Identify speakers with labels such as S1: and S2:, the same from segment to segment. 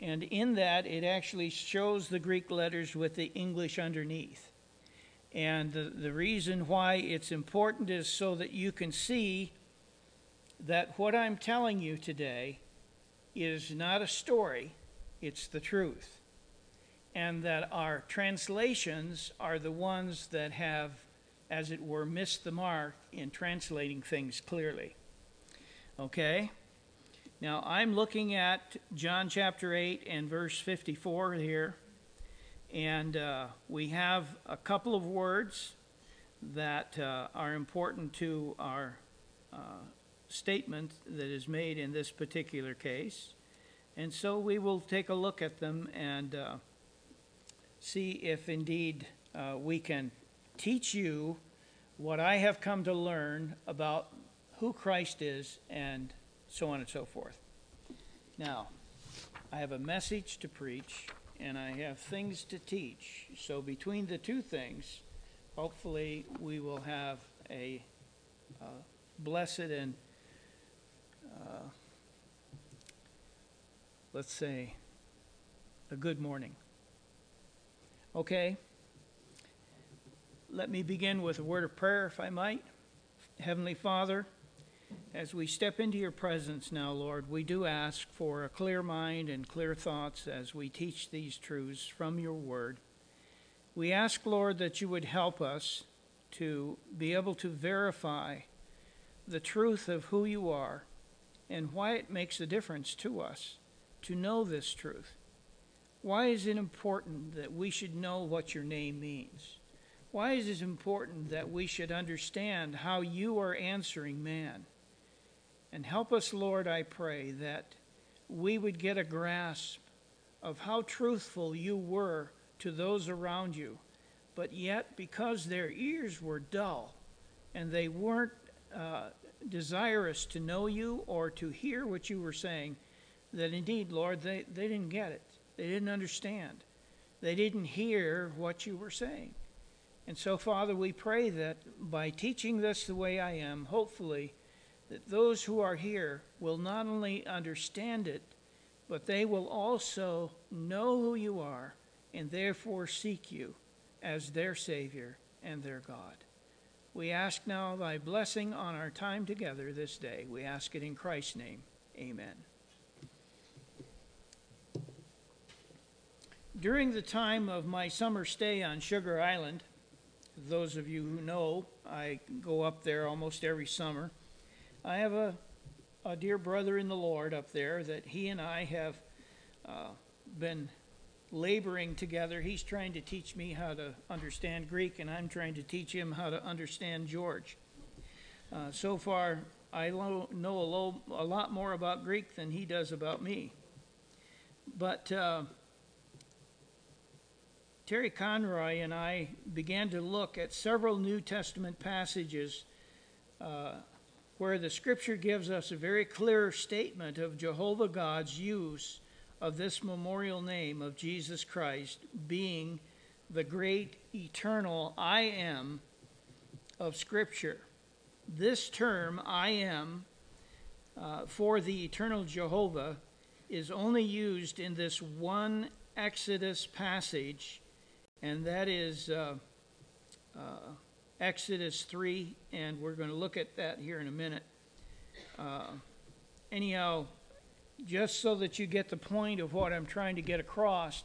S1: and in that it actually shows the Greek letters with the English underneath. And the, the reason why it's important is so that you can see that what I'm telling you today is not a story, it's the truth. And that our translations are the ones that have, as it were, missed the mark in translating things clearly. Okay? Now, I'm looking at John chapter 8 and verse 54 here. And uh, we have a couple of words that uh, are important to our uh, statement that is made in this particular case. And so we will take a look at them and uh, see if indeed uh, we can teach you what I have come to learn about who Christ is and so on and so forth. Now, I have a message to preach and I have things to teach. So, between the two things, hopefully, we will have a uh, blessed and, uh, let's say, a good morning. Okay? Let me begin with a word of prayer, if I might. Heavenly Father, as we step into your presence now, Lord, we do ask for a clear mind and clear thoughts as we teach these truths from your word. We ask, Lord, that you would help us to be able to verify the truth of who you are and why it makes a difference to us to know this truth. Why is it important that we should know what your name means? Why is it important that we should understand how you are answering man? And help us, Lord, I pray, that we would get a grasp of how truthful you were to those around you. But yet, because their ears were dull and they weren't uh, desirous to know you or to hear what you were saying, that indeed, Lord, they, they didn't get it. They didn't understand. They didn't hear what you were saying. And so, Father, we pray that by teaching this the way I am, hopefully, that those who are here will not only understand it, but they will also know who you are and therefore seek you as their Savior and their God. We ask now thy blessing on our time together this day. We ask it in Christ's name. Amen. During the time of my summer stay on Sugar Island, those of you who know, I go up there almost every summer. I have a, a dear brother in the Lord up there that he and I have uh, been laboring together. He's trying to teach me how to understand Greek, and I'm trying to teach him how to understand George. Uh, so far, I lo- know a, lo- a, lot more about Greek than he does about me. But uh, Terry Conroy and I began to look at several New Testament passages uh, where the scripture gives us a very clear statement of Jehovah God's use of this memorial name of Jesus Christ being the great eternal I am of Scripture. This term, I am, uh, for the eternal Jehovah is only used in this one Exodus passage, and that is uh, uh, Exodus 3, and we're going to look at that here in a minute. Uh, anyhow, just so that you get the point of what I'm trying to get across,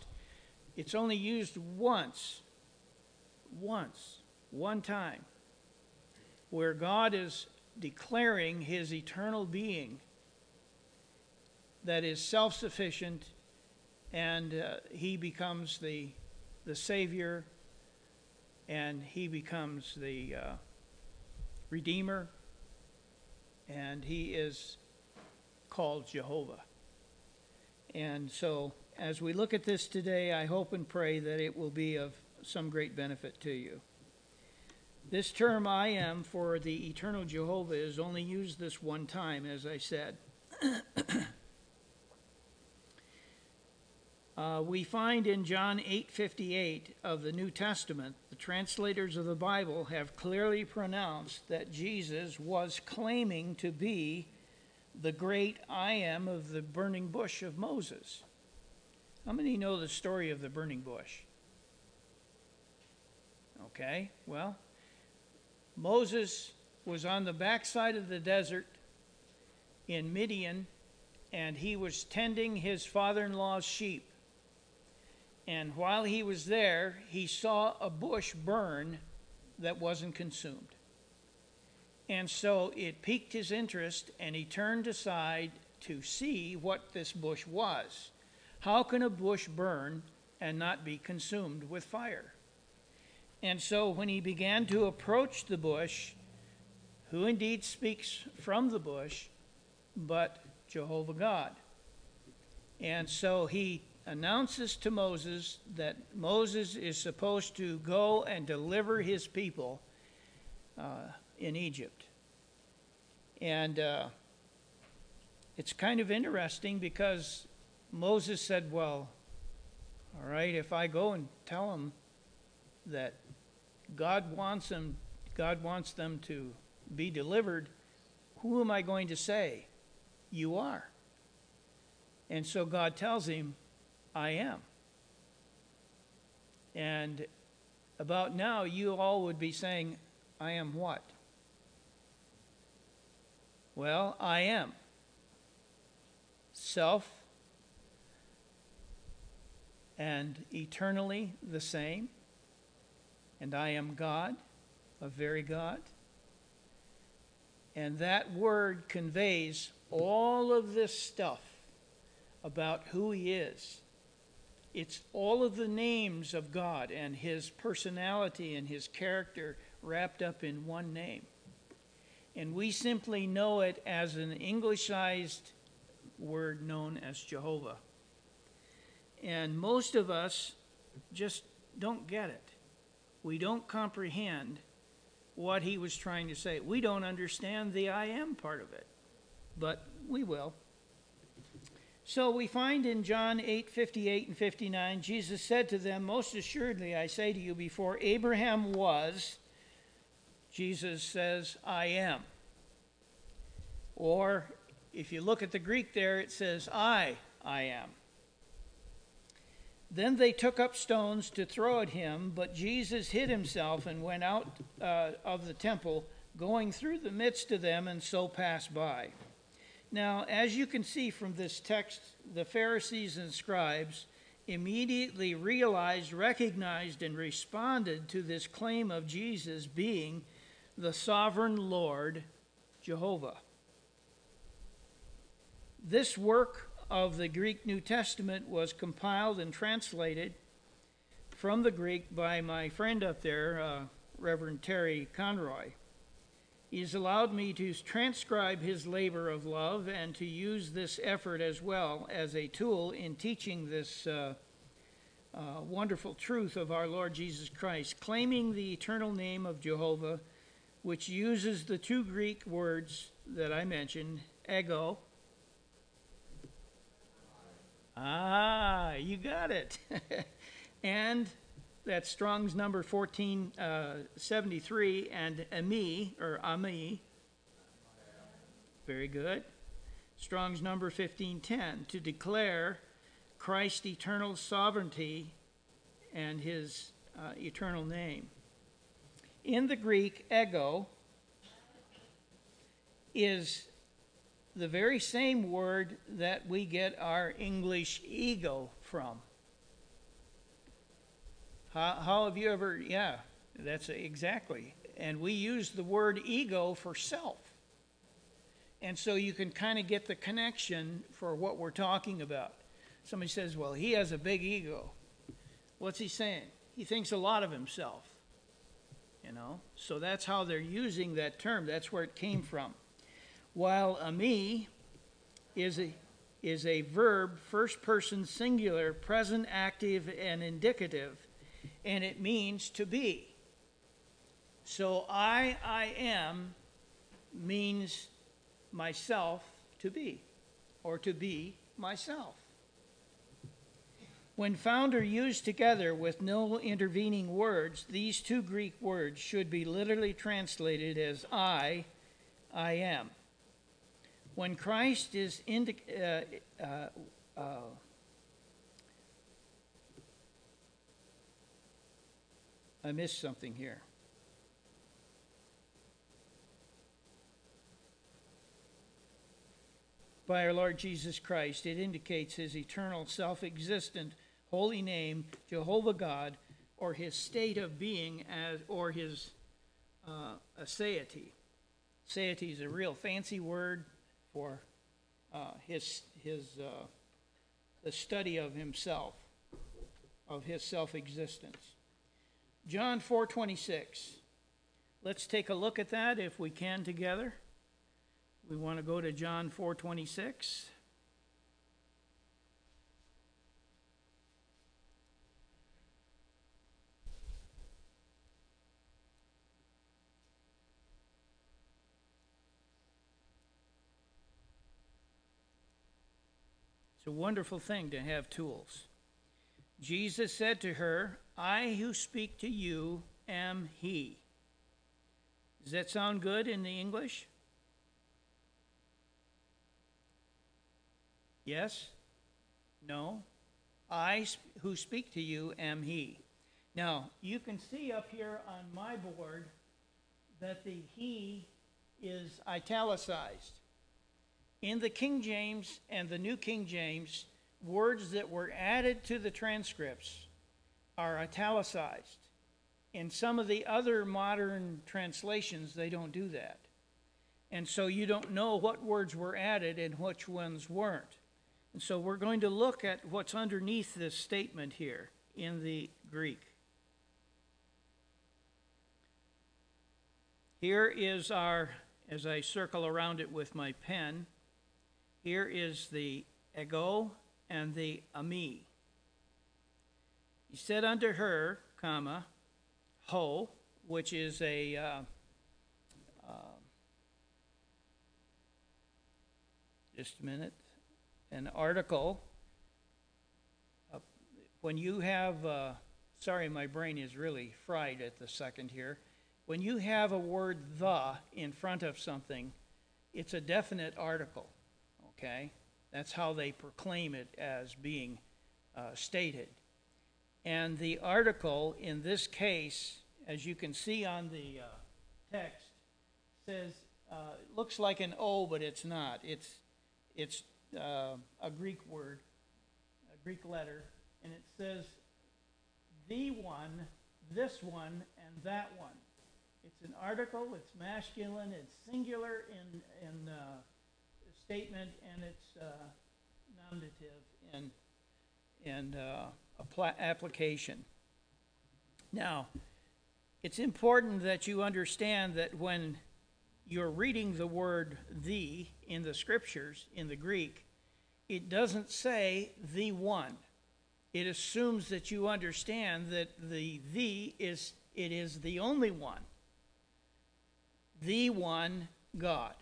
S1: it's only used once, once, one time, where God is declaring his eternal being that is self sufficient and uh, he becomes the, the Savior and he becomes the uh, Redeemer, and he is called Jehovah. And so, as we look at this today, I hope and pray that it will be of some great benefit to you. This term I am for the eternal Jehovah is only used this one time, as I said. Uh, we find in John 8:58 of the New Testament, the translators of the Bible have clearly pronounced that Jesus was claiming to be the great I am of the burning bush of Moses. How many know the story of the burning bush? Okay, well, Moses was on the backside of the desert in Midian, and he was tending his father in law's sheep. And while he was there, he saw a bush burn that wasn't consumed. And so it piqued his interest, and he turned aside to see what this bush was. How can a bush burn and not be consumed with fire? And so when he began to approach the bush, who indeed speaks from the bush, but Jehovah God. And so he announces to Moses that Moses is supposed to go and deliver his people uh, in Egypt. And uh, it's kind of interesting because Moses said, Well, all right, if I go and tell them that God wants them, God wants them to be delivered, who am I going to say? You are. And so God tells him, I am. And about now, you all would be saying, I am what? Well, I am. Self and eternally the same. And I am God, a very God. And that word conveys all of this stuff about who He is. It's all of the names of God and His personality and His character wrapped up in one name. And we simply know it as an Englishized word known as Jehovah. And most of us just don't get it. We don't comprehend what he was trying to say. We don't understand the I am part of it, but we will. So we find in John 8 58 and 59, Jesus said to them, Most assuredly, I say to you, before Abraham was, Jesus says, I am. Or if you look at the Greek there, it says, I, I am. Then they took up stones to throw at him, but Jesus hid himself and went out uh, of the temple, going through the midst of them, and so passed by. Now, as you can see from this text, the Pharisees and scribes immediately realized, recognized, and responded to this claim of Jesus being the sovereign Lord Jehovah. This work of the Greek New Testament was compiled and translated from the Greek by my friend up there, uh, Reverend Terry Conroy. He's allowed me to transcribe his labor of love and to use this effort as well as a tool in teaching this uh, uh, wonderful truth of our Lord Jesus Christ, claiming the eternal name of Jehovah, which uses the two Greek words that I mentioned, ego, Ah, you got it. and that's Strong's number 1473 uh, and Eimi, or Eimi. Very good. Strong's number 1510 to declare Christ's eternal sovereignty and his uh, eternal name. In the Greek, ego is the very same word that we get our English ego from. How, how have you ever, yeah, that's exactly. And we use the word ego for self. And so you can kind of get the connection for what we're talking about. Somebody says, well, he has a big ego. What's he saying? He thinks a lot of himself. You know? So that's how they're using that term. That's where it came from while eimi is a, is a verb, first person singular, present, active, and indicative, and it means to be. So I, I am means myself to be, or to be myself. When found or used together with no intervening words, these two Greek words should be literally translated as I, I am. When Christ is indi- uh, uh, uh, I missed something here. By our Lord Jesus Christ, it indicates his eternal, self existent, holy name, Jehovah God, or his state of being, as, or his uh, aseity. Aseity is a real fancy word for uh, his, his, uh, the study of himself, of his self existence. John 4:26. Let's take a look at that if we can together. We want to go to John 4:26. It's a wonderful thing to have tools. Jesus said to her, I who speak to you am he. Does that sound good in the English? Yes? No? I who speak to you am he. Now, you can see up here on my board that the he is italicized. In the King James and the New King James, words that were added to the transcripts are italicized. In some of the other modern translations, they don't do that. And so you don't know what words were added and which ones weren't. And so we're going to look at what's underneath this statement here in the Greek. Here is our, as I circle around it with my pen, here is the ego and the eimi. He said unto her, comma, ho, which is a uh, uh, just a minute, an article. Uh, when you have, uh, sorry, my brain is really fried at the second here. When you have a word the in front of something, it's a definite article, okay? That's how they proclaim it as being uh, stated. And the article in this case, as you can see on the uh, text, says, uh, looks like an O, but it's not. It's, it's uh, a Greek word, a Greek letter, and it says the one, this one, and that one. It's an article, it's masculine, it's singular in, in uh, statement, and it's uh, nominative in, in application. Now, it's important that you understand that when you're reading the word the in the scriptures, in the Greek, it doesn't say the one. It assumes that you understand that the the is it is the only one. The one God.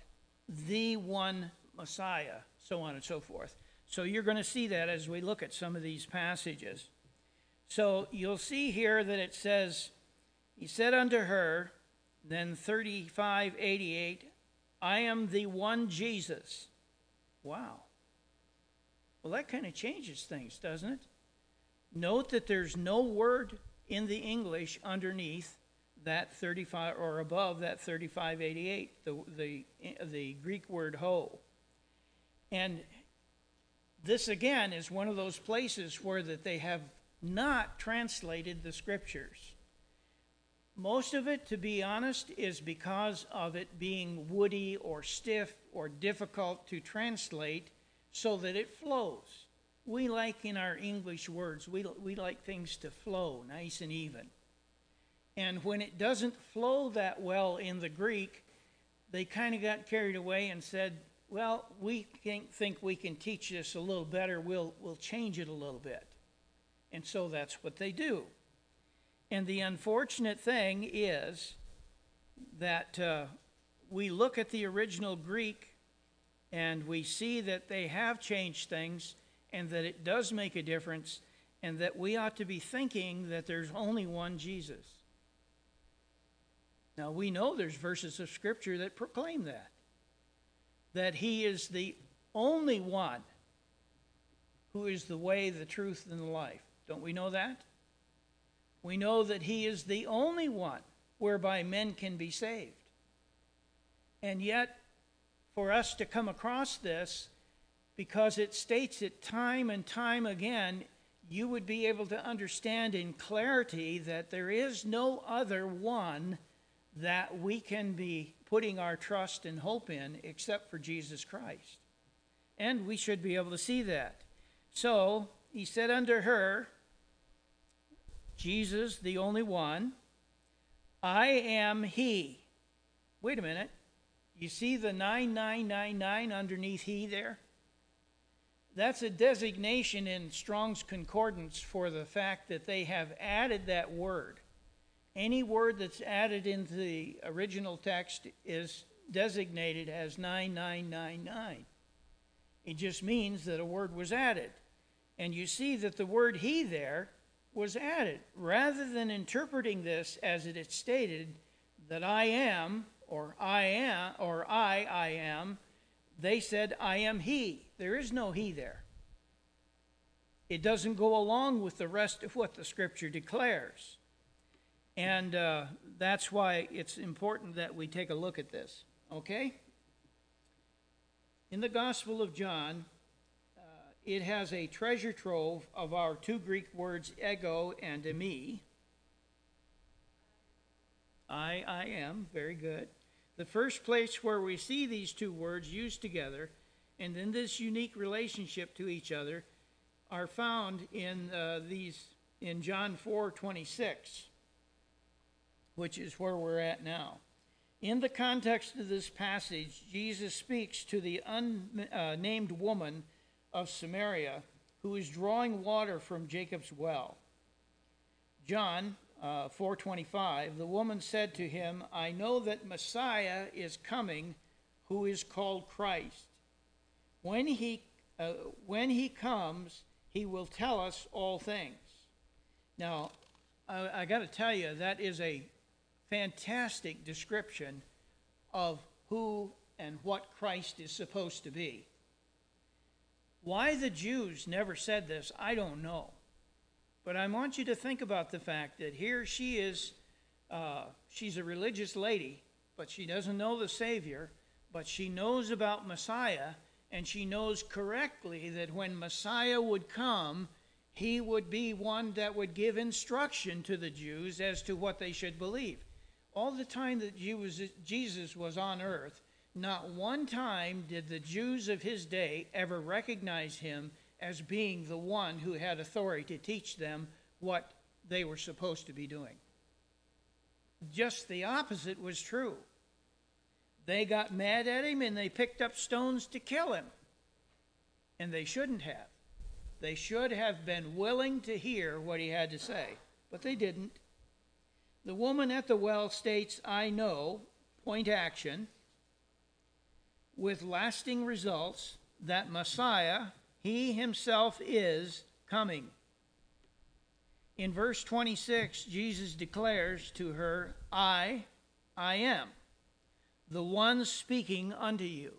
S1: The one Messiah, so on and so forth. So you're going to see that as we look at some of these passages. So you'll see here that it says, He said unto her, then 3588, I am the one Jesus. Wow. Well, that kind of changes things, doesn't it? Note that there's no word in the English underneath that 35 or above that 3588, the, the, the Greek word ho. And this again is one of those places where that they have not translated the scriptures. Most of it, to be honest, is because of it being woody or stiff or difficult to translate so that it flows. We like in our English words, we, we like things to flow nice and even. And when it doesn't flow that well in the Greek, they kind of got carried away and said, well, we think we can teach this a little better. We'll, we'll change it a little bit. And so that's what they do. And the unfortunate thing is that uh, we look at the original Greek and we see that they have changed things and that it does make a difference and that we ought to be thinking that there's only one Jesus. Now, we know there's verses of Scripture that proclaim that. That he is the only one who is the way, the truth, and the life. Don't we know that? We know that he is the only one whereby men can be saved. And yet, for us to come across this, because it states it time and time again, you would be able to understand in clarity that there is no other one that we can be putting our trust and hope in except for Jesus Christ. And we should be able to see that. So he said unto her, Jesus, the only one, I am he. Wait a minute. You see the 9999 underneath he there? That's a designation in Strong's Concordance for the fact that they have added that word. Any word that's added into the original text is designated as 9999. It just means that a word was added. And you see that the word he there was added. Rather than interpreting this as it is stated that I am, or I am, or I, I am, they said, I am he. There is no he there. It doesn't go along with the rest of what the scripture declares. And uh, that's why it's important that we take a look at this. Okay? In the Gospel of John, uh, it has a treasure trove of our two Greek words, ego and eimi. I, I am, very good. The first place where we see these two words used together and in this unique relationship to each other are found in uh, these in John 4 26 which is where we're at now. In the context of this passage, Jesus speaks to the unnamed woman of Samaria who is drawing water from Jacob's well. John uh, 4:25, the woman said to him, "I know that Messiah is coming, who is called Christ. When he uh, when he comes, he will tell us all things." Now, I, I got to tell you that is a fantastic description of who and what Christ is supposed to be. Why the Jews never said this, I don't know. But I want you to think about the fact that here she is, uh, she's a religious lady, but she doesn't know the Savior, but she knows about Messiah, and she knows correctly that when Messiah would come, he would be one that would give instruction to the Jews as to what they should believe all the time that Jesus was on earth, not one time did the Jews of his day ever recognize him as being the one who had authority to teach them what they were supposed to be doing. Just the opposite was true. They got mad at him and they picked up stones to kill him. And they shouldn't have. They should have been willing to hear what he had to say, but they didn't. The woman at the well states, I know, point action, with lasting results, that Messiah, he himself is coming. In verse 26, Jesus declares to her, I, I am, the one speaking unto you.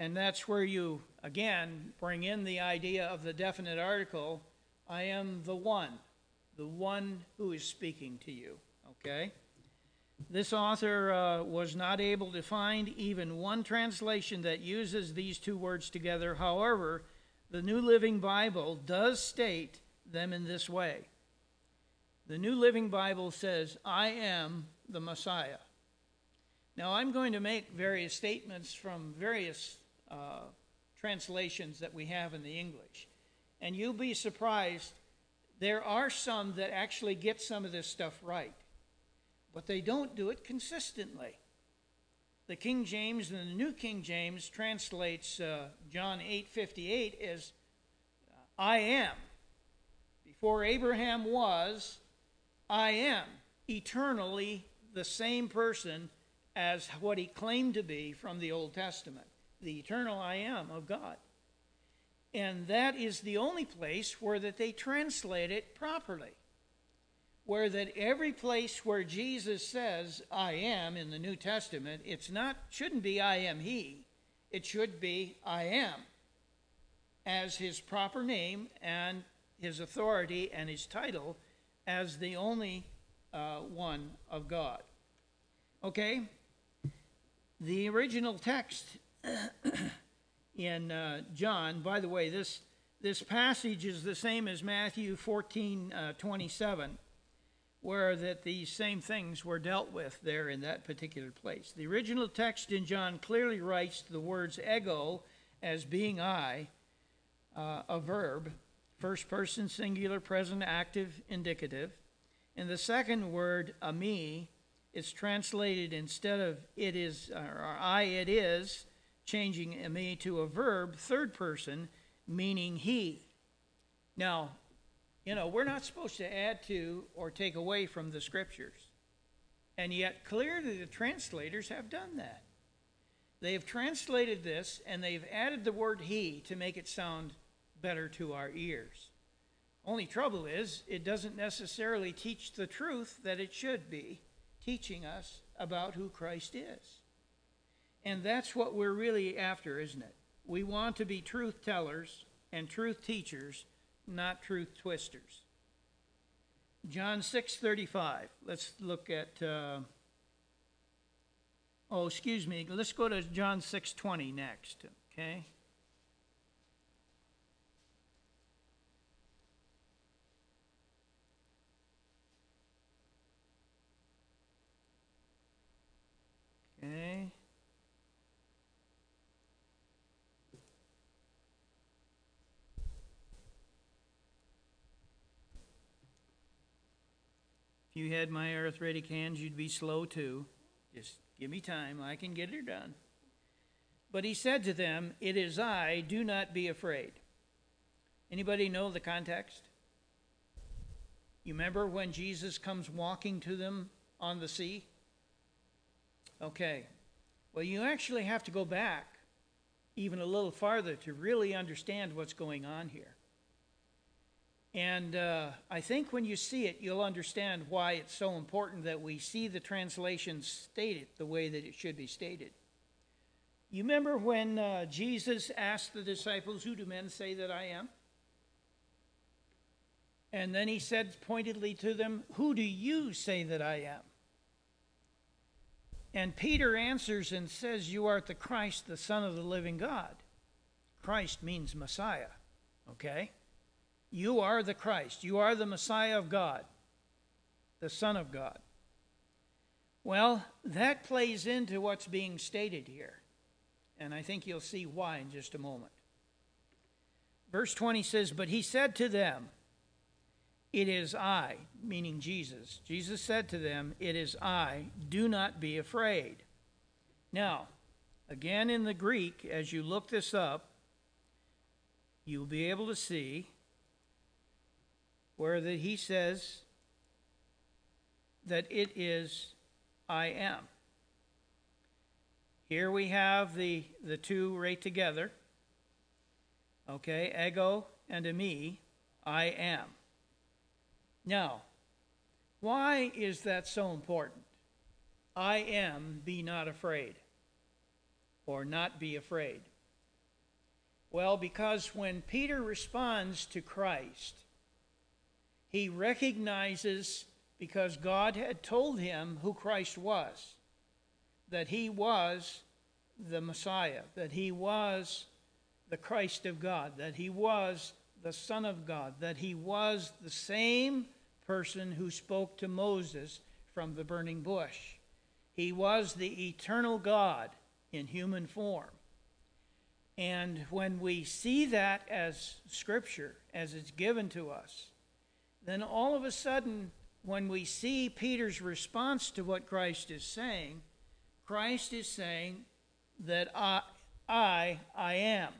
S1: And that's where you, again, bring in the idea of the definite article I am the one the one who is speaking to you. Okay? This author uh, was not able to find even one translation that uses these two words together. However, the New Living Bible does state them in this way. The New Living Bible says, I am the Messiah. Now, I'm going to make various statements from various uh, translations that we have in the English. And you'll be surprised there are some that actually get some of this stuff right, but they don't do it consistently. The King James and the New King James translates uh, John 8:58 as I am. Before Abraham was, I am eternally the same person as what he claimed to be from the Old Testament, the eternal I am of God. And that is the only place where that they translate it properly. where that every place where Jesus says I am in the New Testament, it's not shouldn't be I am he. It should be I am as his proper name and his authority and his title as the only uh, one of God. Okay? The original text in uh, John, by the way, this, this passage is the same as Matthew 14 uh, 27, where that these same things were dealt with there in that particular place. The original text in John clearly writes the words ego as being I, uh, a verb, first person singular present active indicative. And the second word, eimi, is translated instead of it is or I it is, changing me to a verb, third person, meaning he. Now, you know, we're not supposed to add to or take away from the scriptures. And yet, clearly, the translators have done that. They have translated this and they've added the word he to make it sound better to our ears. Only trouble is, it doesn't necessarily teach the truth that it should be teaching us about who Christ is. And that's what we're really after, isn't it? We want to be truth tellers and truth teachers, not truth twisters. John 6:35. Let's look at uh, Oh, excuse me. Let's go to John 6:20 next, okay? Okay. If you had my arthritic hands, you'd be slow too. Just give me time, I can get it done. But he said to them, It is I, do not be afraid. Anybody know the context? You remember when Jesus comes walking to them on the sea? Okay. Well, you actually have to go back even a little farther to really understand what's going on here. And uh, I think when you see it, you'll understand why it's so important that we see the translation stated the way that it should be stated. You remember when uh, Jesus asked the disciples, Who do men say that I am? And then he said pointedly to them, Who do you say that I am? And Peter answers and says, You art the Christ, the Son of the living God. Christ means Messiah, okay? You are the Christ. You are the Messiah of God, the Son of God. Well, that plays into what's being stated here. And I think you'll see why in just a moment. Verse 20 says, But he said to them, it is I, meaning Jesus. Jesus said to them, It is I, do not be afraid. Now, again in the Greek, as you look this up, you'll be able to see where that he says that it is I am. Here we have the, the two right together. Okay, ego and a me, I am. Now, why is that so important? I am, be not afraid, or not be afraid. Well, because when Peter responds to Christ, he recognizes, because God had told him who Christ was, that he was the Messiah, that he was the Christ of God, that he was the Son of God, that he was the same person who spoke to Moses from the burning bush. He was the eternal God in human form. And when we see that as Scripture, as it's given to us, then all of a sudden, when we see Peter's response to what Christ is saying, Christ is saying that I, I, I am.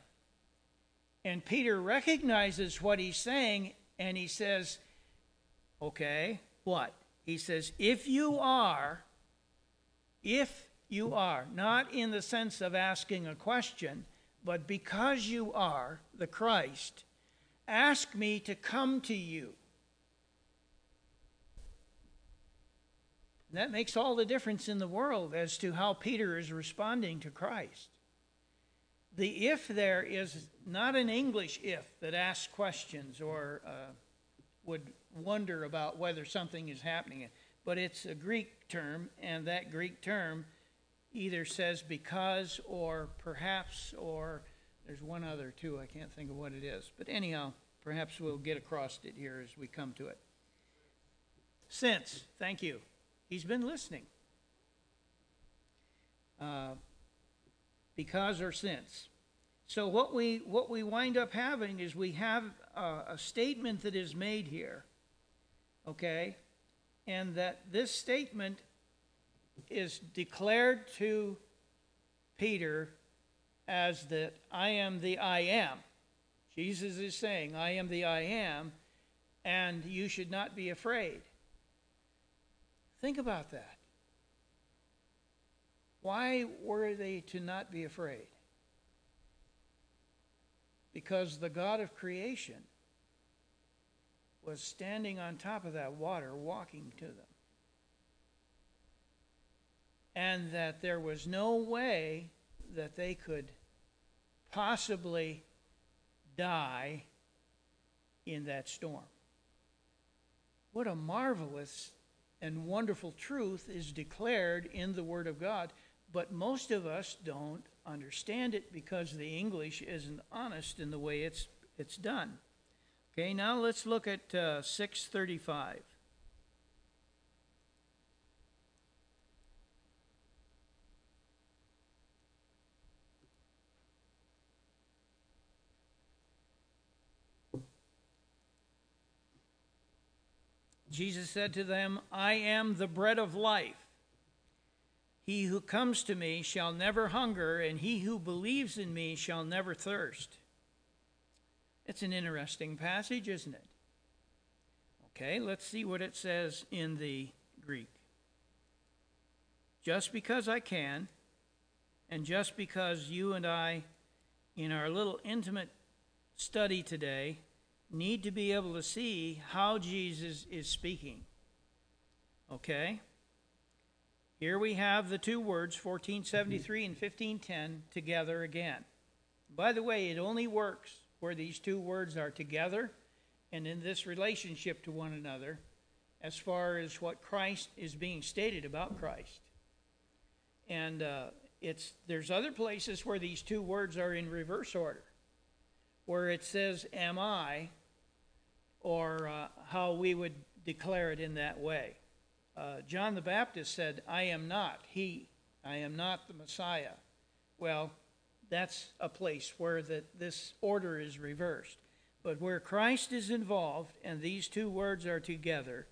S1: And Peter recognizes what he's saying and he says, Okay, what? He says, if you are, if you are, not in the sense of asking a question, but because you are the Christ, ask me to come to you. That makes all the difference in the world as to how Peter is responding to Christ. The if there is not an English if that asks questions or uh, would wonder about whether something is happening, but it's a Greek term, and that Greek term either says because or perhaps or there's one other too. I can't think of what it is. But anyhow, perhaps we'll get across it here as we come to it. Since, thank you. He's been listening. Uh, because or since. So what we what we wind up having is we have a, a statement that is made here, okay, and that this statement is declared to Peter as that I am the I am. Jesus is saying, I am the I am, and you should not be afraid. Think about that. Why were they to not be afraid? Because the God of creation was standing on top of that water, walking to them. And that there was no way that they could possibly die in that storm. What a marvelous and wonderful truth is declared in the Word of God, but most of us don't understand it because the English isn't honest in the way it's, it's done. Okay, now let's look at uh, 635. Jesus said to them, I am the bread of life. He who comes to me shall never hunger, and he who believes in me shall never thirst. It's an interesting passage, isn't it? Okay, let's see what it says in the Greek. Just because I can, and just because you and I, in our little intimate study today, need to be able to see how Jesus is speaking. Okay? Here we have the two words, 1473 and 1510, together again. By the way, it only works where these two words are together and in this relationship to one another as far as what Christ is being stated about Christ. And uh, it's, there's other places where these two words are in reverse order where it says, Am I, or uh, how we would declare it in that way. Uh, John the Baptist said, I am not he, I am not the Messiah. Well, that's a place where the, this order is reversed. But where Christ is involved and these two words are together,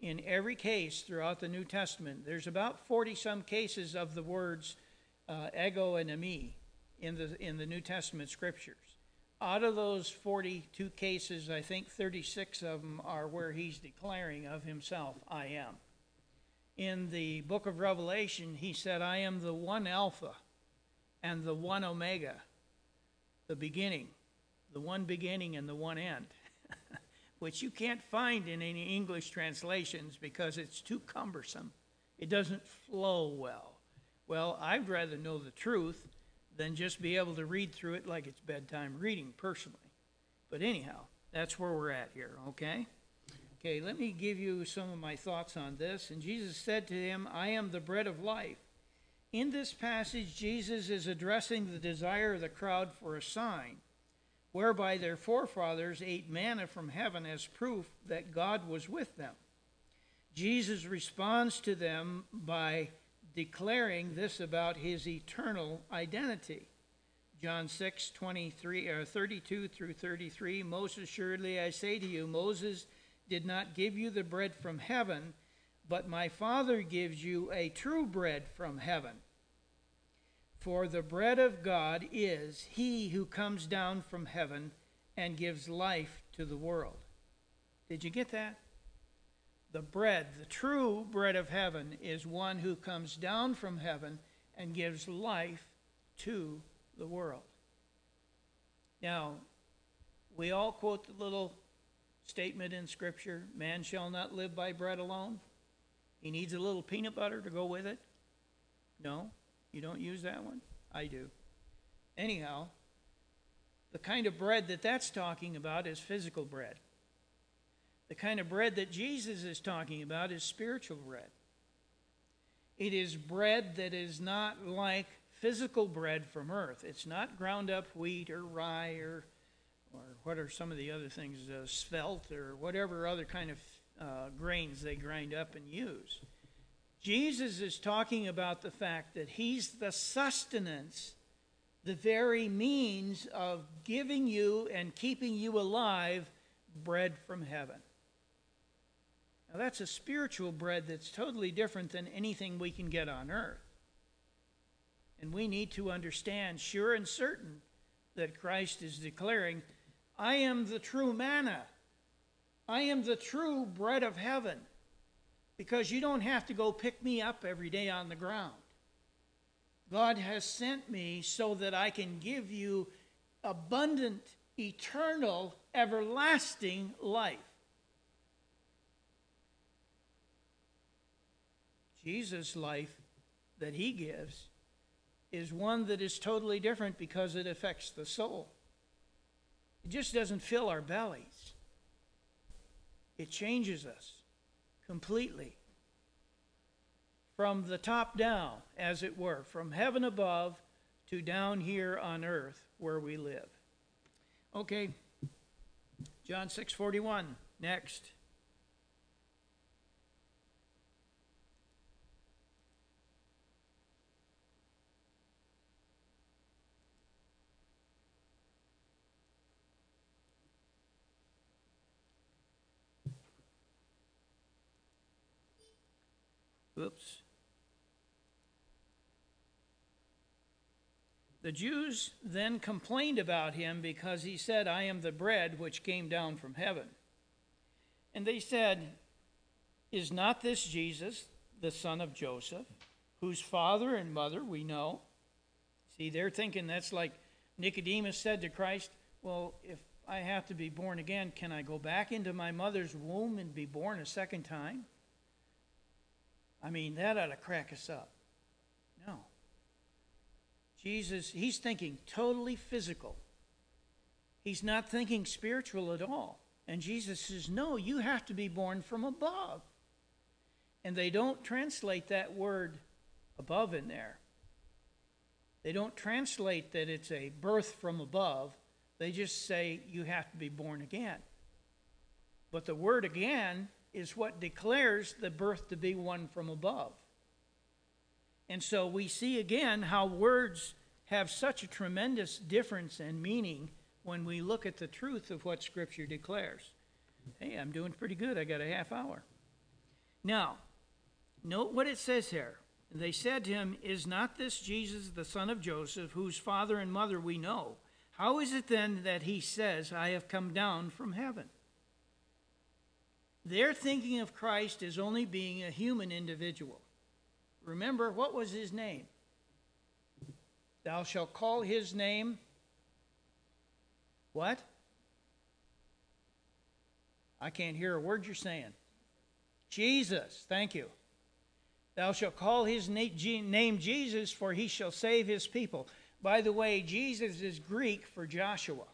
S1: in every case throughout the New Testament, there's about 40 some cases of the words uh, ego and eimi in the, in the New Testament scriptures. Out of those 42 cases, I think 36 of them are where he's declaring of himself, I am. In the book of Revelation, he said, I am the one Alpha and the one Omega, the beginning, the one beginning and the one end, which you can't find in any English translations because it's too cumbersome. It doesn't flow well. Well, I'd rather know the truth than just be able to read through it like it's bedtime reading personally. But anyhow, that's where we're at here, okay? Okay, let me give you some of my thoughts on this. And Jesus said to him, I am the bread of life. In this passage, Jesus is addressing the desire of the crowd for a sign, whereby their forefathers ate manna from heaven as proof that God was with them. Jesus responds to them by declaring this about his eternal identity. John 6, 23, or 32 through 33, Most assuredly I say to you, Moses did not give you the bread from heaven, but my Father gives you a true bread from heaven. For the bread of God is he who comes down from heaven and gives life to the world. Did you get that? The bread, the true bread of heaven, is one who comes down from heaven and gives life to the world. Now, we all quote the little statement in Scripture man shall not live by bread alone. He needs a little peanut butter to go with it? No? You don't use that one? I do. Anyhow, the kind of bread that that's talking about is physical bread. The kind of bread that Jesus is talking about is spiritual bread. It is bread that is not like physical bread from earth. It's not ground up wheat or rye or, or what are some of the other things, uh, spelt or whatever other kind of uh, grains they grind up and use. Jesus is talking about the fact that he's the sustenance, the very means of giving you and keeping you alive bread from heaven. Now, that's a spiritual bread that's totally different than anything we can get on earth. And we need to understand, sure and certain, that Christ is declaring, I am the true manna. I am the true bread of heaven. Because you don't have to go pick me up every day on the ground. God has sent me so that I can give you abundant, eternal, everlasting life. Jesus' life that he gives is one that is totally different because it affects the soul. It just doesn't fill our bellies, it changes us completely. From the top down, as it were, from heaven above to down here on earth where we live. Okay, John 6:41 next. Oops. The Jews then complained about him because he said, I am the bread which came down from heaven. And they said, Is not this Jesus, the son of Joseph, whose father and mother we know? See, they're thinking that's like Nicodemus said to Christ, Well, if I have to be born again, can I go back into my mother's womb and be born a second time? I mean, that ought to crack us up. No. Jesus, he's thinking totally physical. He's not thinking spiritual at all. And Jesus says, No, you have to be born from above. And they don't translate that word above in there. They don't translate that it's a birth from above. They just say you have to be born again. But the word again is what declares the birth to be one from above. And so we see again how words have such a tremendous difference and meaning when we look at the truth of what Scripture declares. Hey, I'm doing pretty good. I got a half hour. Now, note what it says here. They said to him, Is not this Jesus, the son of Joseph, whose father and mother we know? How is it then that he says, I have come down from heaven? They're thinking of Christ as only being a human individual. Remember, what was his name? Thou shalt call his name what? I can't hear a word you're saying. Jesus, thank you. Thou shalt call his name Jesus, for he shall save his people. By the way, Jesus is Greek for Joshua.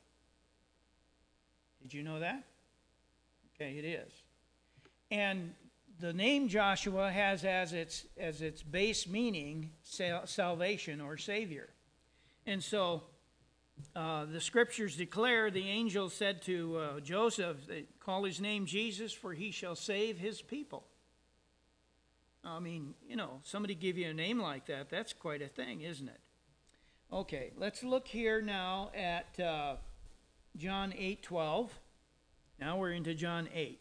S1: Did you know that? Okay, it is. And the name Joshua has as its, as its base meaning sal- salvation or Savior. And so uh, the scriptures declare the angel said to uh, Joseph, Call his name Jesus, for he shall save his people. I mean, you know, somebody give you a name like that, that's quite a thing, isn't it? Okay, let's look here now at uh, John 8 12. Now we're into John 8.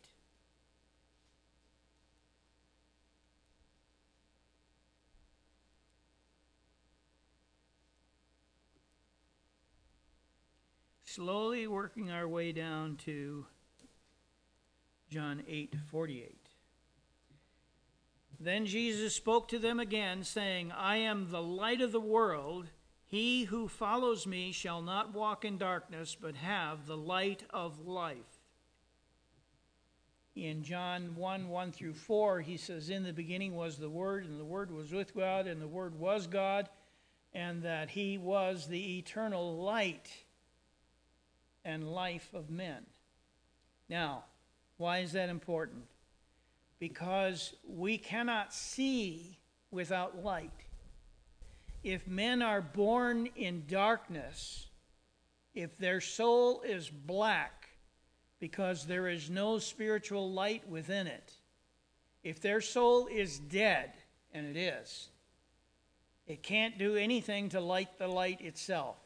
S1: Slowly working our way down to John 8 48. Then Jesus spoke to them again, saying, I am the light of the world. He who follows me shall not walk in darkness, but have the light of life. in John 1 1 through 4, he says, In the beginning was the Word, and the Word was with God, and the Word was God, and that he was the eternal light and life of men. Now, why is that important? Because we cannot see without light. If men are born in darkness, if their soul is black because there is no spiritual light within it, if their soul is dead, and it is, it can't do anything to light the light itself.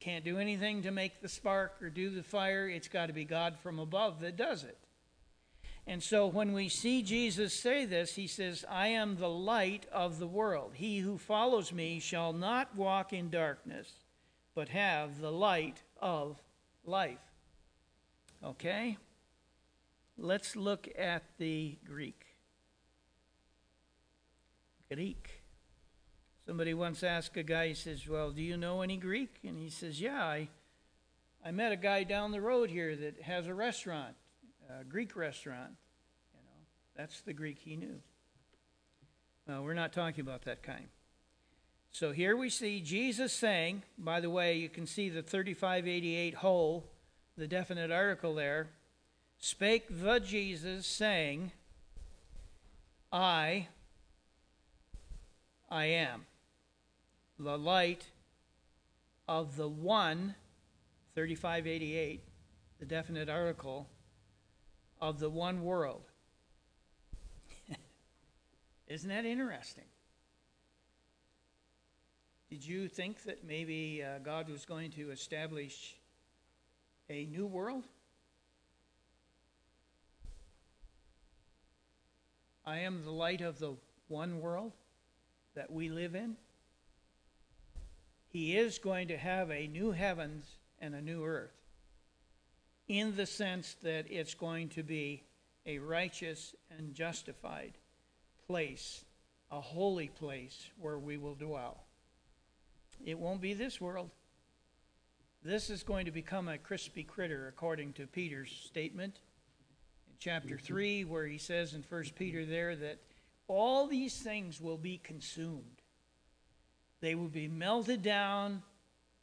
S1: Can't do anything to make the spark or do the fire. It's got to be God from above that does it. And so when we see Jesus say this, he says, I am the light of the world. He who follows me shall not walk in darkness, but have the light of life. Okay? Let's look at the Greek. Greek. Somebody once asked a guy, he says, Well, do you know any Greek? And he says, Yeah, I, I met a guy down the road here that has a restaurant a Greek restaurant. You know, that's the Greek he knew. Well, we're not talking about that kind. So here we see Jesus saying, by the way, you can see the 3588 ho, the definite article there. Spake the Jesus, saying, I, I am the light of the one, 3588, the definite article, of the one world. Isn't that interesting? Did you think that maybe uh, God was going to establish a new world? I am the light of the one world that we live in. He is going to have a new heavens and a new earth in the sense that it's going to be a righteous and justified place, a holy place where we will dwell. It won't be this world. This is going to become a crispy critter, according to Peter's statement in chapter mm-hmm. 3, where he says in 1 Peter there that all these things will be consumed. They will be melted down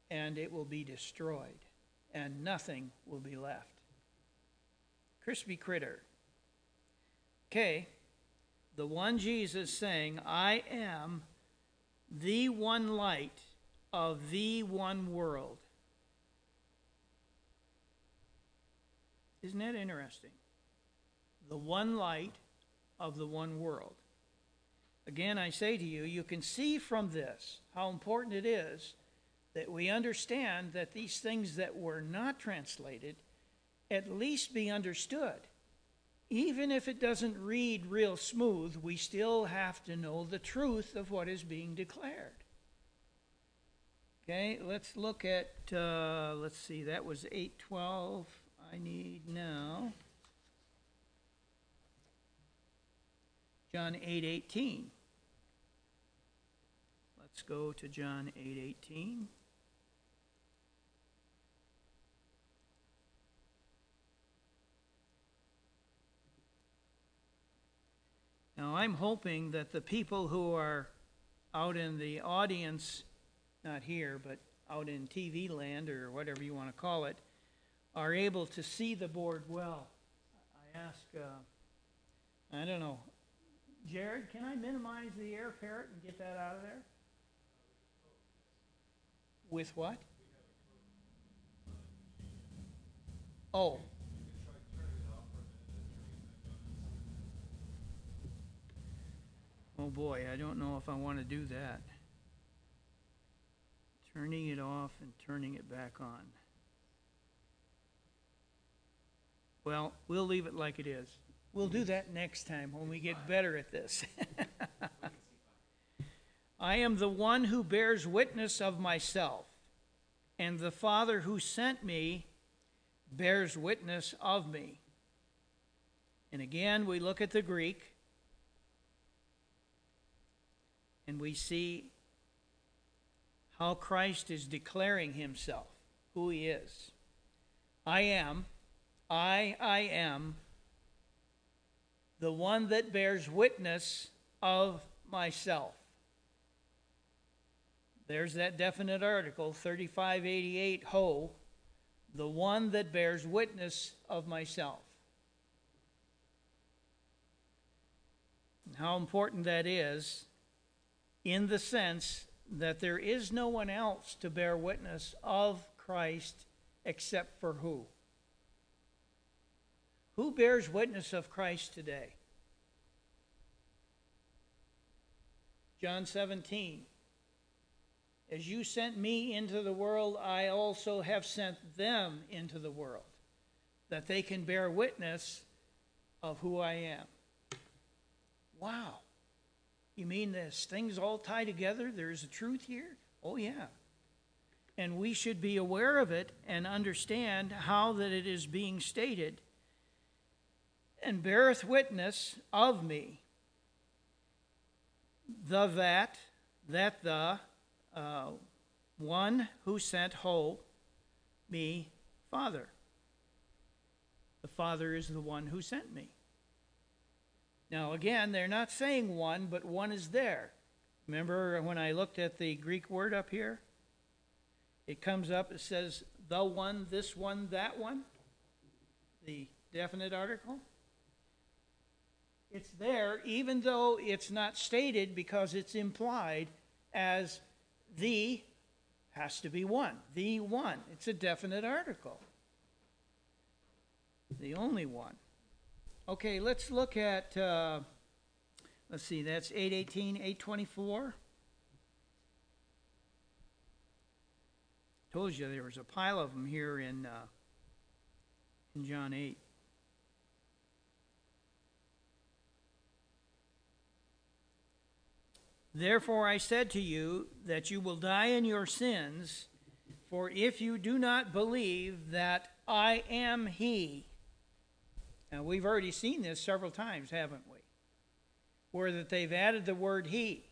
S1: and it will be destroyed and nothing will be left. Crispy critter. Okay, the one Jesus saying, I am the one light of the one world. Isn't that interesting? The one light of the one world. Again, I say to you, you can see from this how important it is that we understand that these things that were not translated at least be understood. Even if it doesn't read real smooth, we still have to know the truth of what is being declared. Okay, let's look at, uh, let's see, that was 812. I need now John 8 18. Let's go to John 8 18. Now, I'm hoping that the people who are out in the audience, not here, but out in TV land or whatever you want to call it, are able to see the board well. I ask, uh, I don't know, Jared, can I minimize the AirParrot and get that out of there? With what? Oh, Oh boy, I don't know if I want to do that. Turning it off and turning it back on. Well, we'll leave it like it is. We'll do that next time when we get better at this. I am the one who bears witness of myself, and the Father who sent me bears witness of me. And again, we look at the Greek and we see how Christ is declaring himself, who he is. I am, I, I am the one that bears witness of myself. There's that definite article, 3588 Ho, the one that bears witness of myself. How important that is in the sense that there is no one else to bear witness of Christ except for who? Who bears witness of Christ today? John 17. As you sent me into the world, I also have sent them into the world, that they can bear witness of who I am. Wow. You mean this things all tie together? There's a truth here? Oh, yeah. And we should be aware of it and understand how that it is being stated. And beareth witness of me. The that, that the, uh, one who sent ho, me, Father. The Father is the one who sent me. Now, again, they're not saying one, but one is there. Remember when I looked at the Greek word up here? It comes up, it says the one, this one, that one, the definite article. It's there, even though it's not stated because it's implied as the has to be one. The one. It's a definite article. The only one. Okay, let's look at, uh, let's see, that's 818, 824. Told you there was a pile of them here in, uh, in John 8. Therefore I said to you that you will die in your sins, for if you do not believe that I am He, now, we've already seen this several times, haven't we? Where that they've added the word he.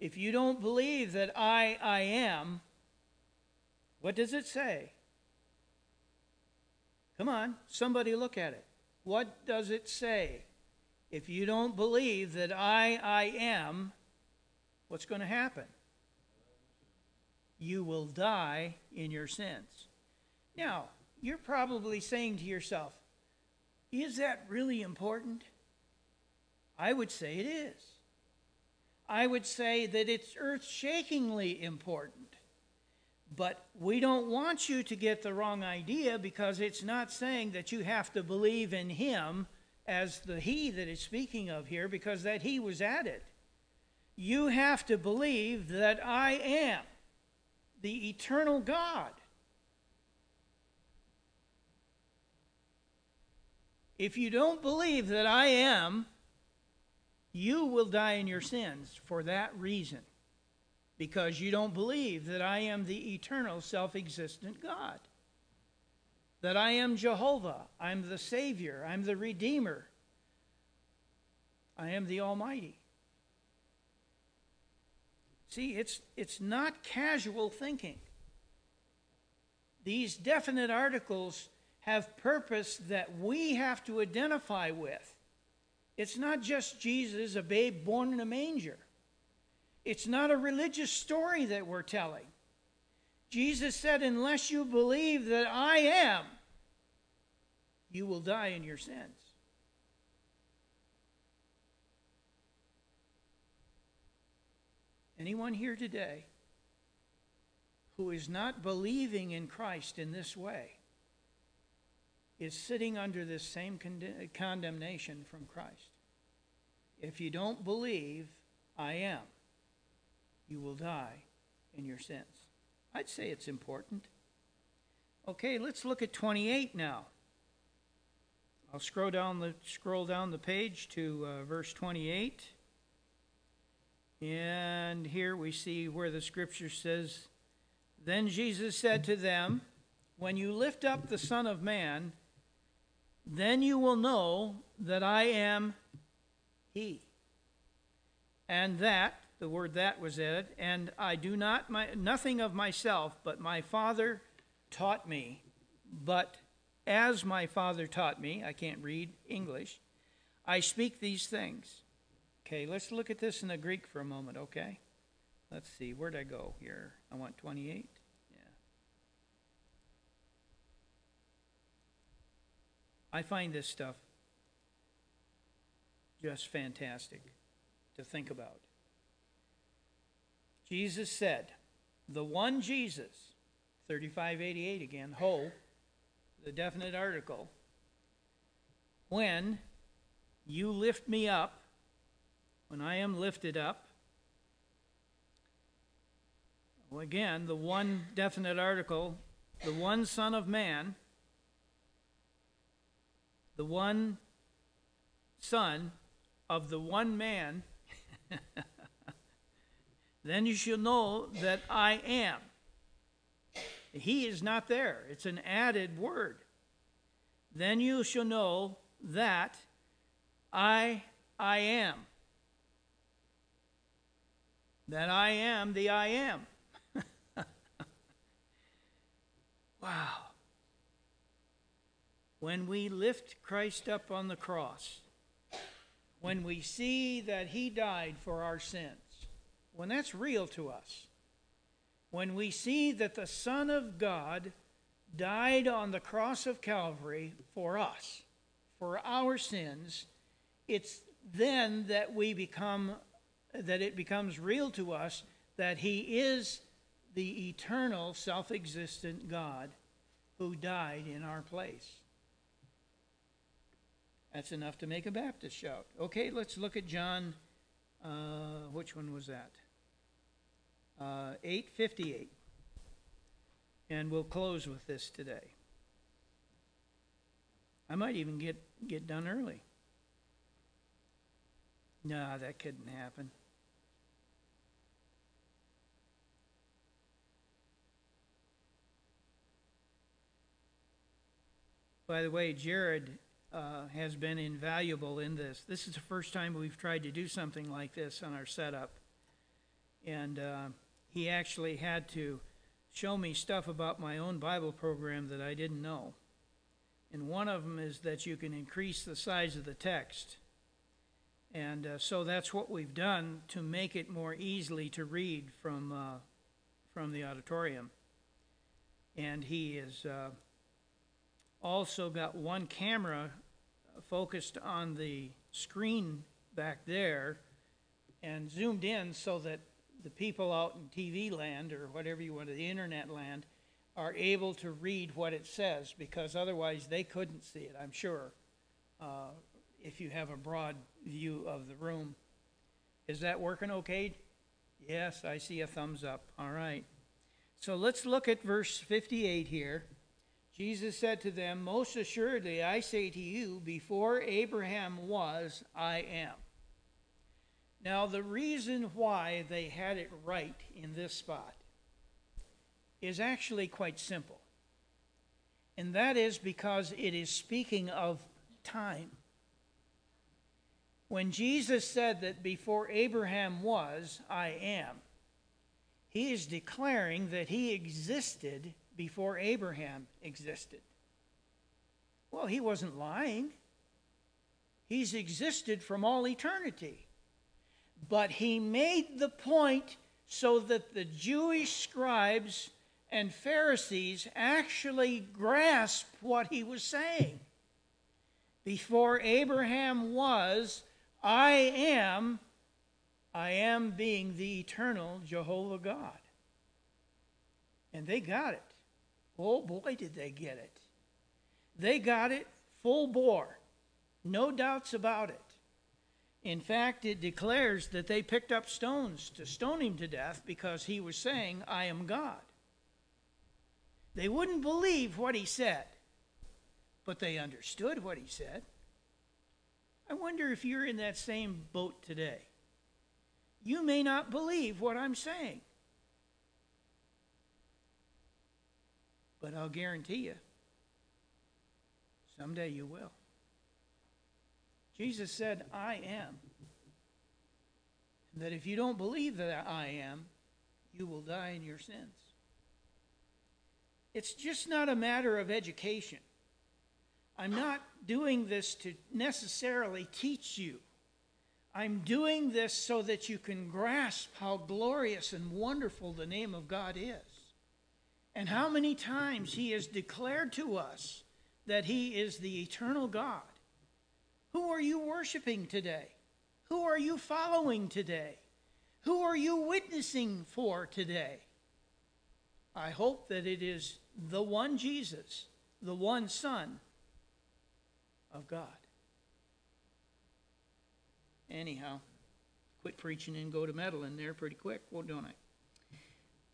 S1: If you don't believe that I, I am, what does it say? Come on, somebody look at it. What does it say? If you don't believe that I, I am, what's going to happen? You will die in your sins. Now, you're probably saying to yourself, is that really important? I would say it is. I would say that it's earth shakingly important. But we don't want you to get the wrong idea because it's not saying that you have to believe in Him as the He that is speaking of here because that He was added. You have to believe that I am the eternal God If you don't believe that I am, you will die in your sins for that reason. Because you don't believe that I am the eternal, self existent God. That I am Jehovah. I'm the Savior. I'm the Redeemer. I am the Almighty. See, it's, it's not casual thinking. These definite articles have purpose that we have to identify with. It's not just Jesus, a babe born in a manger. It's not a religious story that we're telling. Jesus said, Unless you believe that I am, you will die in your sins. Anyone here today who is not believing in Christ in this way is sitting under this same condemnation from Christ. If you don't believe I am, you will die in your sins. I'd say it's important. Okay, let's look at 28 now. I'll scroll down the scroll down the page to uh, verse 28. And here we see where the scripture says, Then Jesus said to them, When you lift up the Son of Man, then you will know that I am He. And that, the word that was added, and I do not my, nothing of myself, but my Father taught me. But as my Father taught me, I can't read English, I speak these things. Okay, let's look at this in the Greek for a moment, okay? Let's see, where'd I go here? I want 28. Yeah. I find this stuff just fantastic to think about. Jesus said, the one Jesus, 3588 again, ho, the definite article, when you lift me up, when I am lifted up, well, again, the one definite article, the one Son of Man, the one Son of the one man, then you shall know that I am. He is not there, it's an added word. Then you shall know that I I am. That I am the I am. wow. When we lift Christ up on the cross, when we see that he died for our sins, when that's real to us, when we see that the Son of God died on the cross of Calvary for us, for our sins, it's then that we become, that it becomes real to us that He is the eternal, self existent God who died in our place. That's enough to make a Baptist shout. Okay, let's look at John. Uh, which one was that? Uh, 858. And we'll close with this today. I might even get, get done early. No, that couldn't happen. By the way, Jared uh, has been invaluable in this. This is the first time we've tried to do something like this on our setup. And uh, he actually had to show me stuff about my own Bible program that I didn't know. And one of them is that you can increase the size of the text. And uh, so that's what we've done to make it more easily to read from, uh, from the auditorium. And he is uh, also got one camera focused on the screen back there and zoomed in so that the people out in TV land or whatever you want, to the internet land, are able to read what it says because otherwise they couldn't see it, I'm sure, uh, if you have a broad view of the room. Is that working okay? Yes, I see a thumbs up. All right. So let's look at verse 58 here. Jesus said to them, Most assuredly, I say to you, before Abraham was, I am. Now, the reason why they had it right in this spot is actually quite simple. And that is because it is speaking of time. When Jesus said that before Abraham was, I am, he is declaring that he existed before Abraham existed. Well, he wasn't lying. He's existed from all eternity. But he made the point so that the Jewish scribes and Pharisees actually grasp what he was saying. Before Abraham was, I am, I am being the eternal Jehovah God. And they got it. Oh boy, did they get it. They got it full bore. No doubts about it. In fact, it declares that they picked up stones to stone him to death because he was saying, I am God. They wouldn't believe what he said, but they understood what he said. I wonder if you're in that same boat today. You may not believe what I'm saying. But I'll guarantee you, someday you will. Jesus said, I am. And that if you don't believe that I am, you will die in your sins. It's just not a matter of education. I'm not doing this to necessarily teach you. I'm doing this so that you can grasp how glorious and wonderful the name of God is. And how many times He has declared to us that He is the eternal God. Who are you worshiping today? Who are you following today? Who are you witnessing for today? I hope that it is the one Jesus, the one Son of God. Anyhow, quit preaching and go to meddling there pretty quick, well, don't I?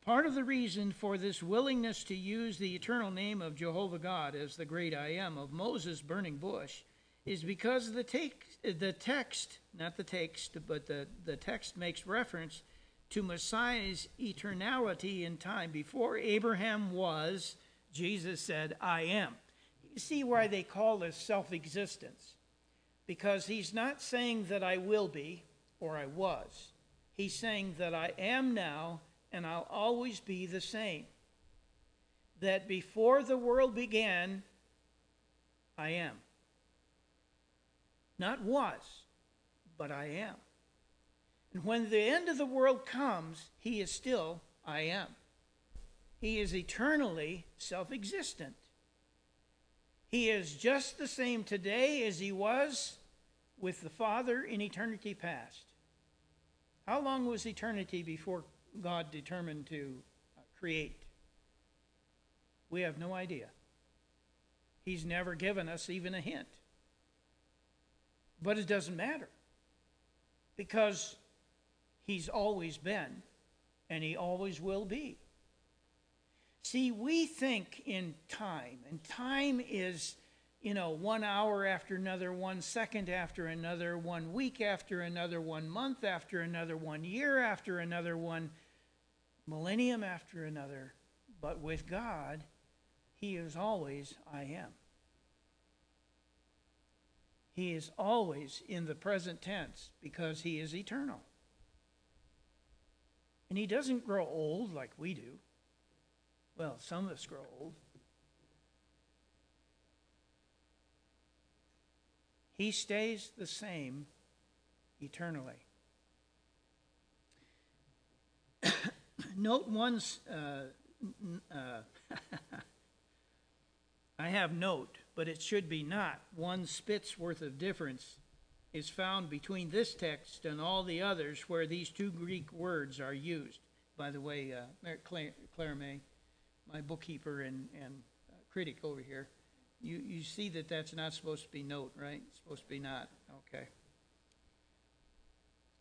S1: Part of the reason for this willingness to use the eternal name of Jehovah God as the great I am of Moses' burning bush is because the, take, the text, not the text, but the, the text makes reference to Messiah's eternality in time. Before Abraham was, Jesus said, I am. You see why they call this self existence. Because he's not saying that I will be or I was. He's saying that I am now and I'll always be the same. That before the world began, I am. Not was, but I am. And when the end of the world comes, he is still I am. He is eternally self existent. He is just the same today as he was with the Father in eternity past. How long was eternity before God determined to uh, create? We have no idea. He's never given us even a hint. But it doesn't matter because He's always been and He always will be. See, we think in time, and time is, you know, one hour after another, one second after another, one week after another, one month after another, one year after another, one millennium after another. But with God, He is always I am. He is always in the present tense because He is eternal. And He doesn't grow old like we do. Well, some of us grow old. He stays the same eternally. Note one's. Uh, uh, I have note, but it should be not. One spit's worth of difference is found between this text and all the others where these two Greek words are used. By the way, uh, Claire, Claire May my bookkeeper and, and uh, critic over here, you, you see that that's not supposed to be note, right? It's supposed to be not. Okay.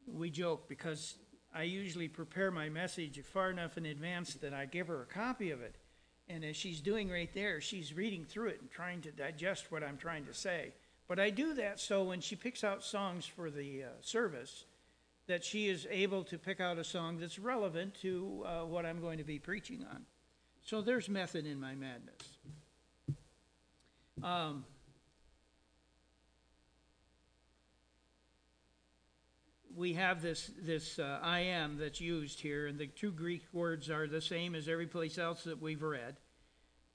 S1: We joke because I usually prepare my message far enough in advance that I give her a copy of it. And as she's doing right there, she's reading through it and trying to digest what I'm trying to say. But I do that so when she picks out songs for the uh, service, that she is able to pick out a song that's relevant to uh, what I'm going to be preaching on. So there's method in my madness. Um, we have this this uh, I am that's used here, and the two Greek words are the same as every place else that we've read.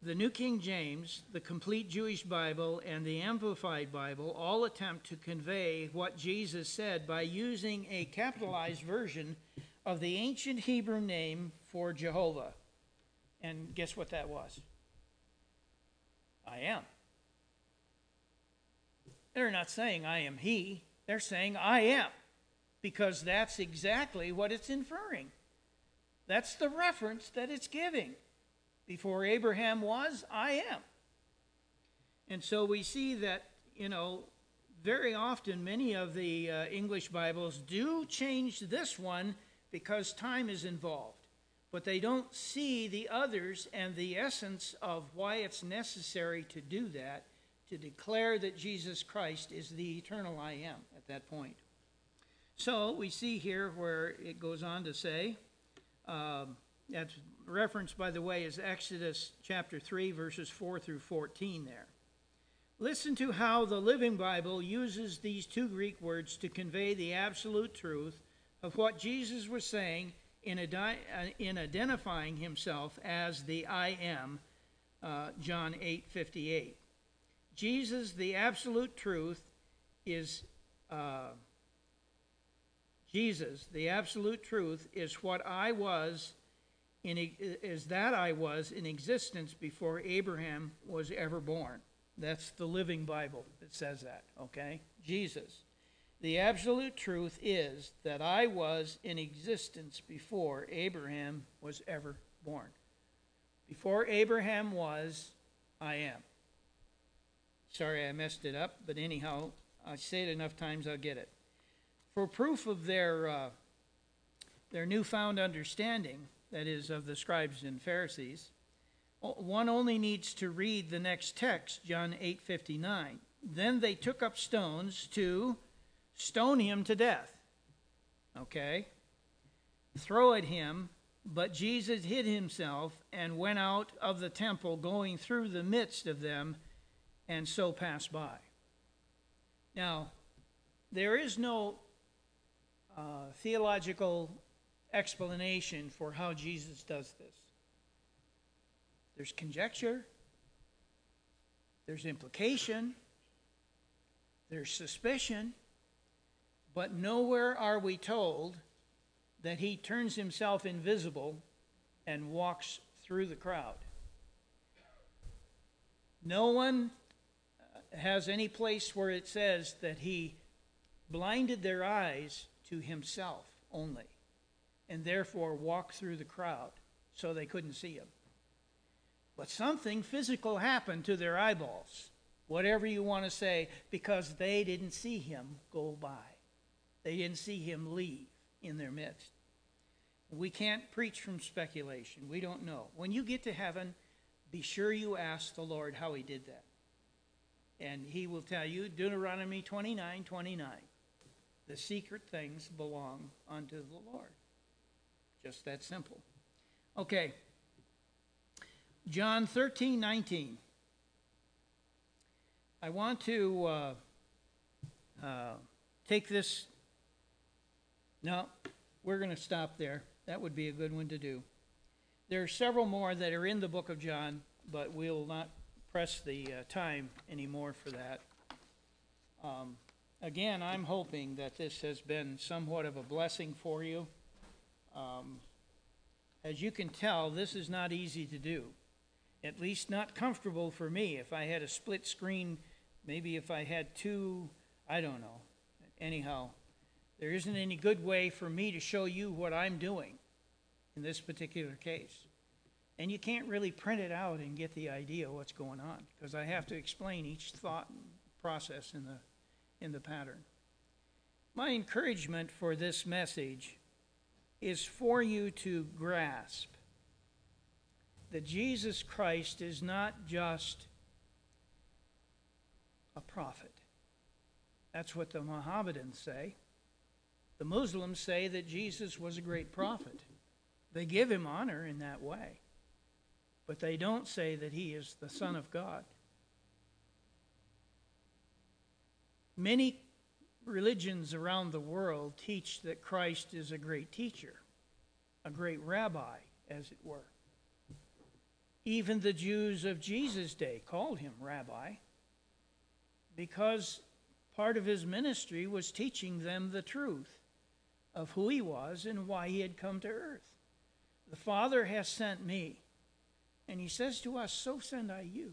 S1: The New King James, the complete Jewish Bible, and the Amplified Bible all attempt to convey what Jesus said by using a capitalized version of the ancient Hebrew name for Jehovah. And guess what that was? I am. They're not saying I am he, they're saying I am, because that's exactly what it's inferring. That's the reference that it's giving. Before Abraham was, I am. And so we see that, you know, very often many of the uh, English Bibles do change this one because time is involved but they don't see the others and the essence of why it's necessary to do that, to declare that Jesus Christ is the eternal I am at that point. So we see here where it goes on to say, um, that's referenced, by the way, is Exodus chapter 3, verses 4 through 14 there. Listen to how the Living Bible uses these two Greek words to convey the absolute truth of what Jesus was saying in, uh, in identifying himself as the I am, uh, John 8 58. Jesus, the absolute truth, is uh, Jesus, the absolute truth, is what I was in is that I was in existence before Abraham was ever born. That's the Living Bible that says that, okay? Jesus. The absolute truth is that I was in existence before Abraham was ever born. Before Abraham was, I am. Sorry I messed it up, but anyhow, I say it enough times I'll get it. For proof of their, uh, their newfound understanding, that is, of the scribes and Pharisees, one only needs to read the next text, John 8:59. Then they took up stones to stone him to death. Okay? Throw at him, but Jesus hid himself and went out of the temple, going through the midst of them, and so passed by. Now, there is no uh, theological explanation for how Jesus does this. There's conjecture, there's implication, there's suspicion, but nowhere are we told that he turns himself invisible and walks through the crowd. No one uh, has any place where it says that he blinded their eyes to himself only and therefore walked through the crowd so they couldn't see him. But something physical happened to their eyeballs, whatever you want to say, because they didn't see him go by. They didn't see him leave in their midst. We can't preach from speculation. We don't know. When you get to heaven, be sure you ask the Lord how he did that. And he will tell you, Deuteronomy 29 29, the secret things belong unto the Lord. Just that simple. Okay. John 13, 19. I want to uh, uh, take this. No, we're going to stop there. That would be a good one to do. There are several more that are in the book of John, but we'll not press the uh, time anymore for that. Um, again, I'm hoping that this has been somewhat of a blessing for you. Um, as you can tell, this is not easy to do. At least not comfortable for me. If I had a split screen, maybe if I had two, I don't know. Anyhow, there isn't any good way for me to show you what I'm doing in this particular case. And you can't really print it out and get the idea what's going on because I have to explain each thought and process in the, in the pattern. My encouragement for this message is for you to grasp that Jesus Christ is not just a prophet. That's what the Mohammedans say. The Muslims say that Jesus was a great prophet. They give him honor in that way. But they don't say that he is the Son of God. Many religions around the world teach that Christ is a great teacher, a great rabbi, as it were. Even the Jews of Jesus' day called him rabbi because part of his ministry was teaching them the truth of who he was and why he had come to earth. The Father has sent me. And he says to us, So send I you.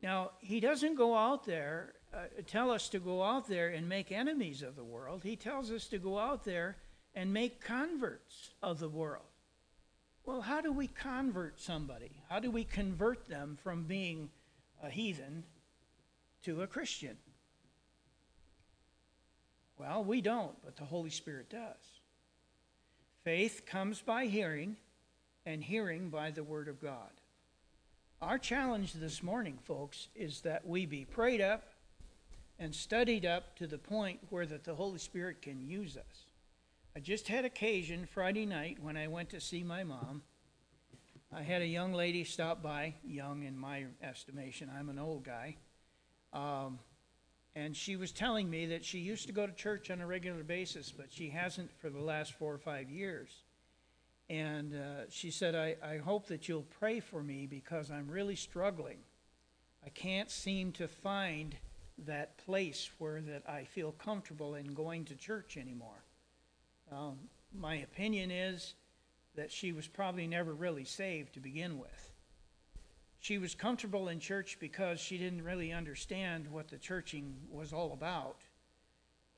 S1: Now, he doesn't go out there Uh, tell us to go out there and make enemies of the world. He tells us to go out there and make converts of the world. Well, how do we convert somebody? How do we convert them from being a heathen to a Christian? Well, we don't, but the Holy Spirit does. Faith comes by hearing, and hearing by the Word of God. Our challenge this morning, folks, is that we be prayed up and studied up to the point where that the Holy Spirit can use us. I just had occasion Friday night when I went to see my mom. I had a young lady stop by, young in my estimation. I'm an old guy. Um, and she was telling me that she used to go to church on a regular basis, but she hasn't for the last four or five years. And uh, she said, I, I hope that you'll pray for me because I'm really struggling I can't seem to find that place where that I feel comfortable in going to church anymore. Um, my opinion is that she was probably never really saved to begin with. She was comfortable in church because she didn't really understand what the churching was all about.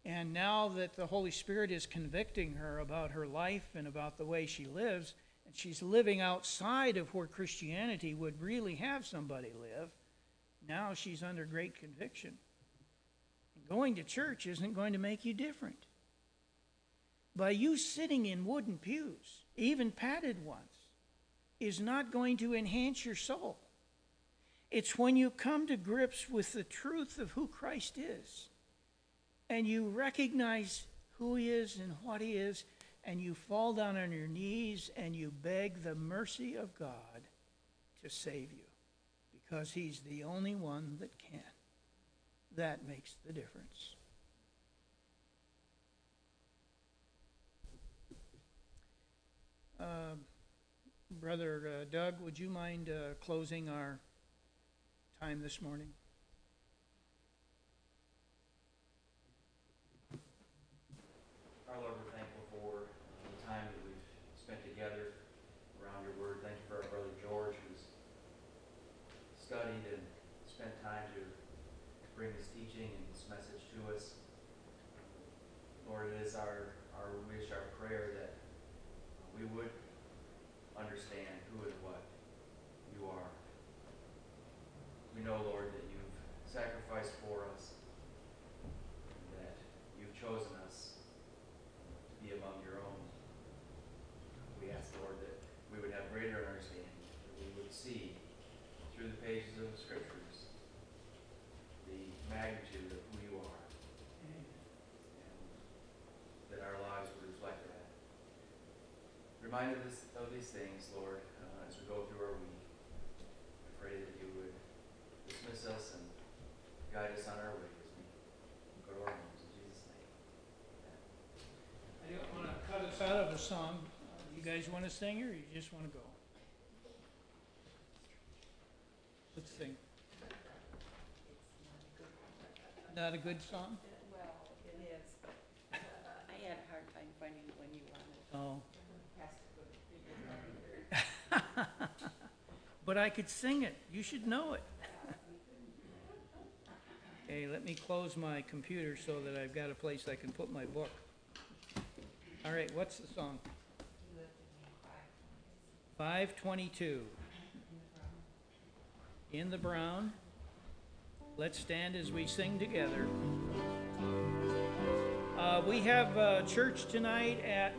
S1: And now that the Holy Spirit is convicting her about her life and about the way she lives, and she's living outside of where Christianity would really have somebody live, now she's under great conviction. Going to church isn't going to make you different. By you sitting in wooden pews, even padded ones, is not going to enhance your soul. It's when you come to grips with the truth of who Christ is and you recognize who he is and what he is, and you fall down on your knees and you beg the mercy of God to save you because he's the only one that can. That makes the difference. Uh, Brother uh, Doug, would you mind uh, closing our time this morning?
S2: Our Lord, we're thankful for uh, the time that we've spent together around your word. Thank you for our brother George who's studied and spent time to bring this teaching and this message to us. Lord, it is our, our wish, our prayer that we would understand who and what you are. We know, Lord, that you've sacrificed for us, and that you've chosen us to be among your own. We ask, Lord, that we would have greater understanding, that we would see through the pages of the Scriptures the magnitude of who you are, and that our lives would reflect that. Remind us of these things, Lord, uh, as we go through our week. I pray that you would dismiss us and guide us on our way as we go to our homes. In Jesus' name. Amen.
S1: I don't want to cut us out of a song. Uh, You guys want to sing or you just want to go? Let's sing. Not a good song?
S3: Well, it is, but uh, I had a hard time finding when you wanted.
S1: Oh.
S3: Has to go to figure
S1: But I could sing it. You should know it. Hey, let me close my computer so that I've got a place I can put my book. All right, what's the song? Five twenty-two. In the brown. Let's stand as we sing together. Uh, we have, uh, church tonight at